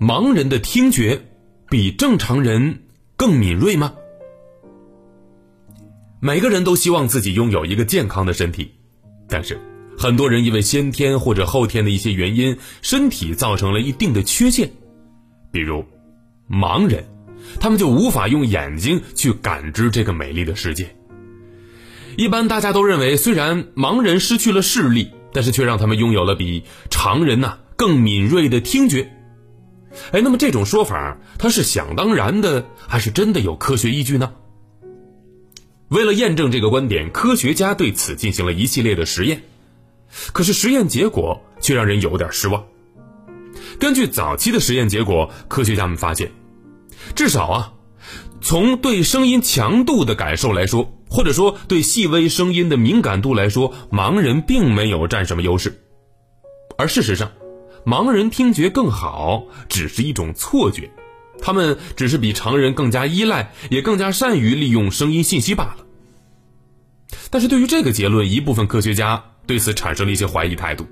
盲人的听觉比正常人更敏锐吗？每个人都希望自己拥有一个健康的身体，但是很多人因为先天或者后天的一些原因，身体造成了一定的缺陷，比如盲人，他们就无法用眼睛去感知这个美丽的世界。一般大家都认为，虽然盲人失去了视力，但是却让他们拥有了比常人呐更敏锐的听觉。哎，那么这种说法，它是想当然的，还是真的有科学依据呢？为了验证这个观点，科学家对此进行了一系列的实验，可是实验结果却让人有点失望。根据早期的实验结果，科学家们发现，至少啊，从对声音强度的感受来说，或者说对细微声音的敏感度来说，盲人并没有占什么优势。而事实上，盲人听觉更好，只是一种错觉，他们只是比常人更加依赖，也更加善于利用声音信息罢了。但是对于这个结论，一部分科学家对此产生了一些怀疑态度。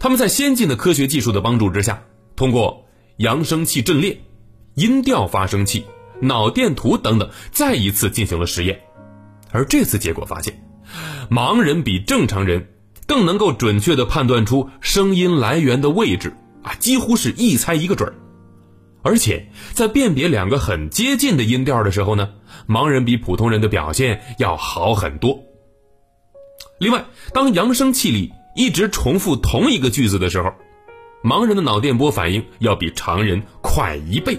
他们在先进的科学技术的帮助之下，通过扬声器阵列、音调发生器、脑电图等等，再一次进行了实验。而这次结果发现，盲人比正常人更能够准确地判断出声音来源的位置啊，几乎是一猜一个准儿。而且在辨别两个很接近的音调的时候呢，盲人比普通人的表现要好很多。另外，当扬声器里一直重复同一个句子的时候，盲人的脑电波反应要比常人快一倍。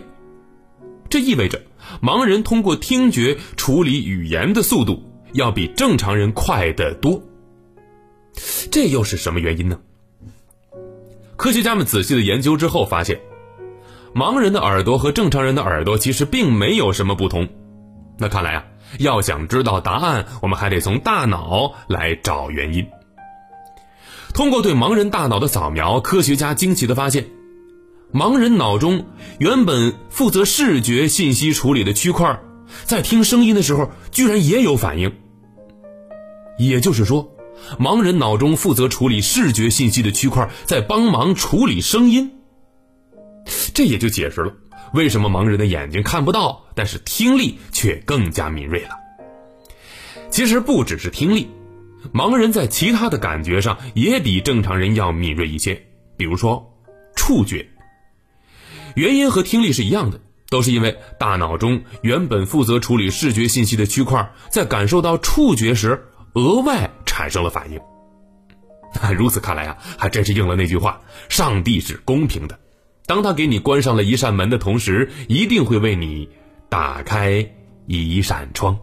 这意味着，盲人通过听觉处理语言的速度要比正常人快得多。这又是什么原因呢？科学家们仔细的研究之后发现。盲人的耳朵和正常人的耳朵其实并没有什么不同，那看来啊，要想知道答案，我们还得从大脑来找原因。通过对盲人大脑的扫描，科学家惊奇的发现，盲人脑中原本负责视觉信息处理的区块，在听声音的时候居然也有反应。也就是说，盲人脑中负责处理视觉信息的区块在帮忙处理声音。这也就解释了为什么盲人的眼睛看不到，但是听力却更加敏锐了。其实不只是听力，盲人在其他的感觉上也比正常人要敏锐一些，比如说触觉。原因和听力是一样的，都是因为大脑中原本负责处理视觉信息的区块，在感受到触觉时额外产生了反应。如此看来啊，还真是应了那句话：上帝是公平的。当他给你关上了一扇门的同时，一定会为你打开一扇窗。